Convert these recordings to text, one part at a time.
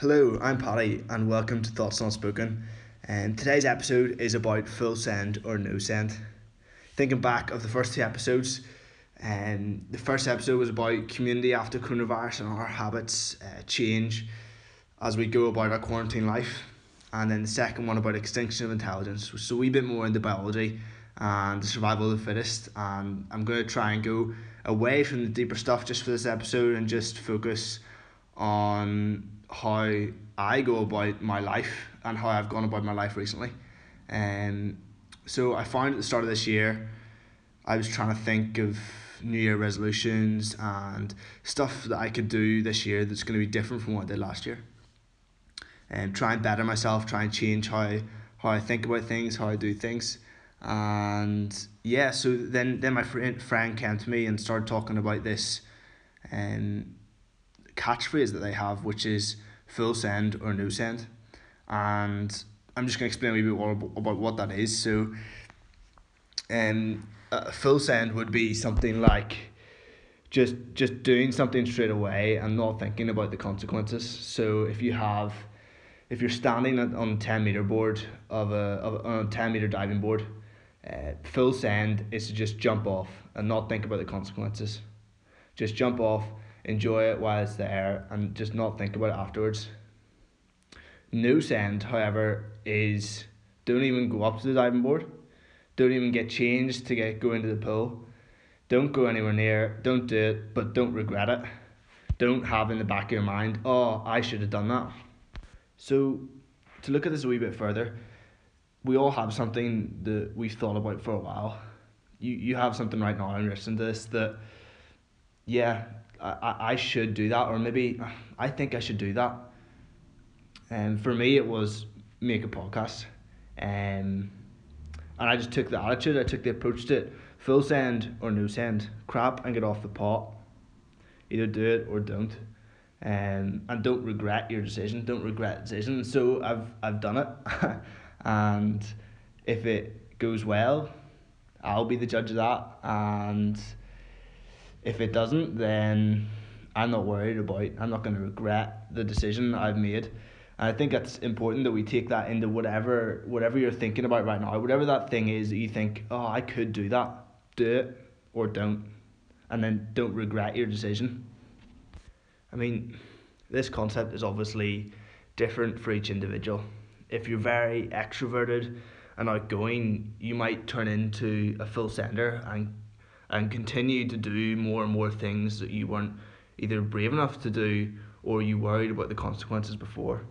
Hello, I'm Paddy, and welcome to Thoughts Not Spoken. And today's episode is about full send or no send. Thinking back of the first two episodes, and the first episode was about community after coronavirus and our habits uh, change as we go about our quarantine life, and then the second one about extinction of intelligence, so a wee bit more into biology and the survival of the fittest. And I'm going to try and go away from the deeper stuff just for this episode and just focus on how I go about my life and how I've gone about my life recently. And um, so I found at the start of this year, I was trying to think of New Year resolutions and stuff that I could do this year that's going to be different from what I did last year. And try and better myself, try and change how how I think about things, how I do things. And yeah, so then then my friend friend came to me and started talking about this um, catchphrase that they have, which is full send or no send. And I'm just going to explain a wee bit more about what that is. So, um, a full send would be something like just just doing something straight away and not thinking about the consequences. So if you have, if you're standing on a ten meter board of a of on a ten meter diving board, uh, full send is to just jump off and not think about the consequences. Just jump off, enjoy it while it's there, and just not think about it afterwards. No send, however, is don't even go up to the diving board don't even get changed to get go into the pool. Don't go anywhere near. Don't do it, but don't regret it. Don't have in the back of your mind, oh, I should have done that. So, to look at this a wee bit further, we all have something that we've thought about for a while. You you have something right now and listen to this that, yeah, I, I should do that, or maybe I think I should do that. And for me, it was make a podcast. Um, and I just took the attitude, I took the approach to it. Full send or no send. Crap and get off the pot. Either do it or don't. Um, and don't regret your decision. Don't regret decision. So I've I've done it. and if it goes well, I'll be the judge of that. And if it doesn't, then I'm not worried about I'm not gonna regret the decision I've made. And I think it's important that we take that into whatever whatever you're thinking about right now, whatever that thing is that you think, oh, I could do that, do it or don't, and then don't regret your decision. I mean, this concept is obviously different for each individual. If you're very extroverted and outgoing, you might turn into a full sender and and continue to do more and more things that you weren't either brave enough to do or you worried about the consequences before.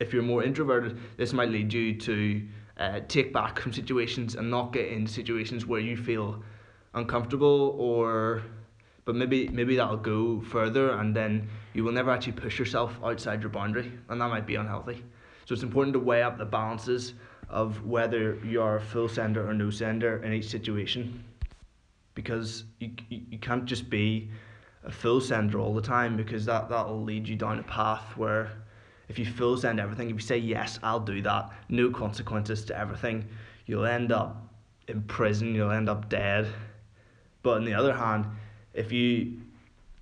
If you're more introverted, this might lead you to uh, take back from situations and not get into situations where you feel uncomfortable or but maybe maybe that'll go further and then you will never actually push yourself outside your boundary and that might be unhealthy. So it's important to weigh up the balances of whether you're a full sender or no sender in each situation because you, you, you can't just be a full sender all the time because that that'll lead you down a path where if you full send everything, if you say yes, I'll do that, no consequences to everything, you'll end up in prison, you'll end up dead. But on the other hand, if you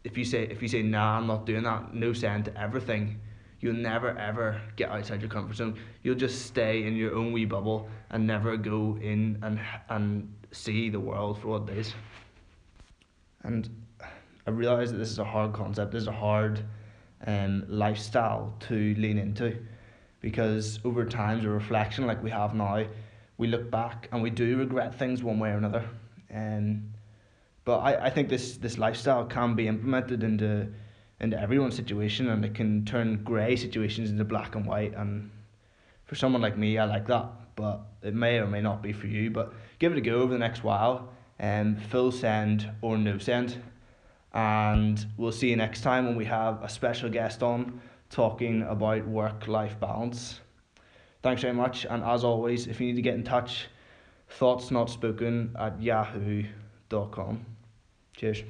if you say if you say nah, I'm not doing that, no send to everything, you'll never ever get outside your comfort zone. You'll just stay in your own wee bubble and never go in and and see the world for what it is. And I realize that this is a hard concept. This is a hard um, lifestyle to lean into because over times a reflection like we have now we look back and we do regret things one way or another um, but I, I think this, this lifestyle can be implemented into into everyone's situation and it can turn grey situations into black and white and for someone like me I like that but it may or may not be for you but give it a go over the next while and um, full send or no send and we'll see you next time when we have a special guest on talking about work life balance. Thanks very much, and as always, if you need to get in touch, thoughts not spoken at yahoo.com. Cheers.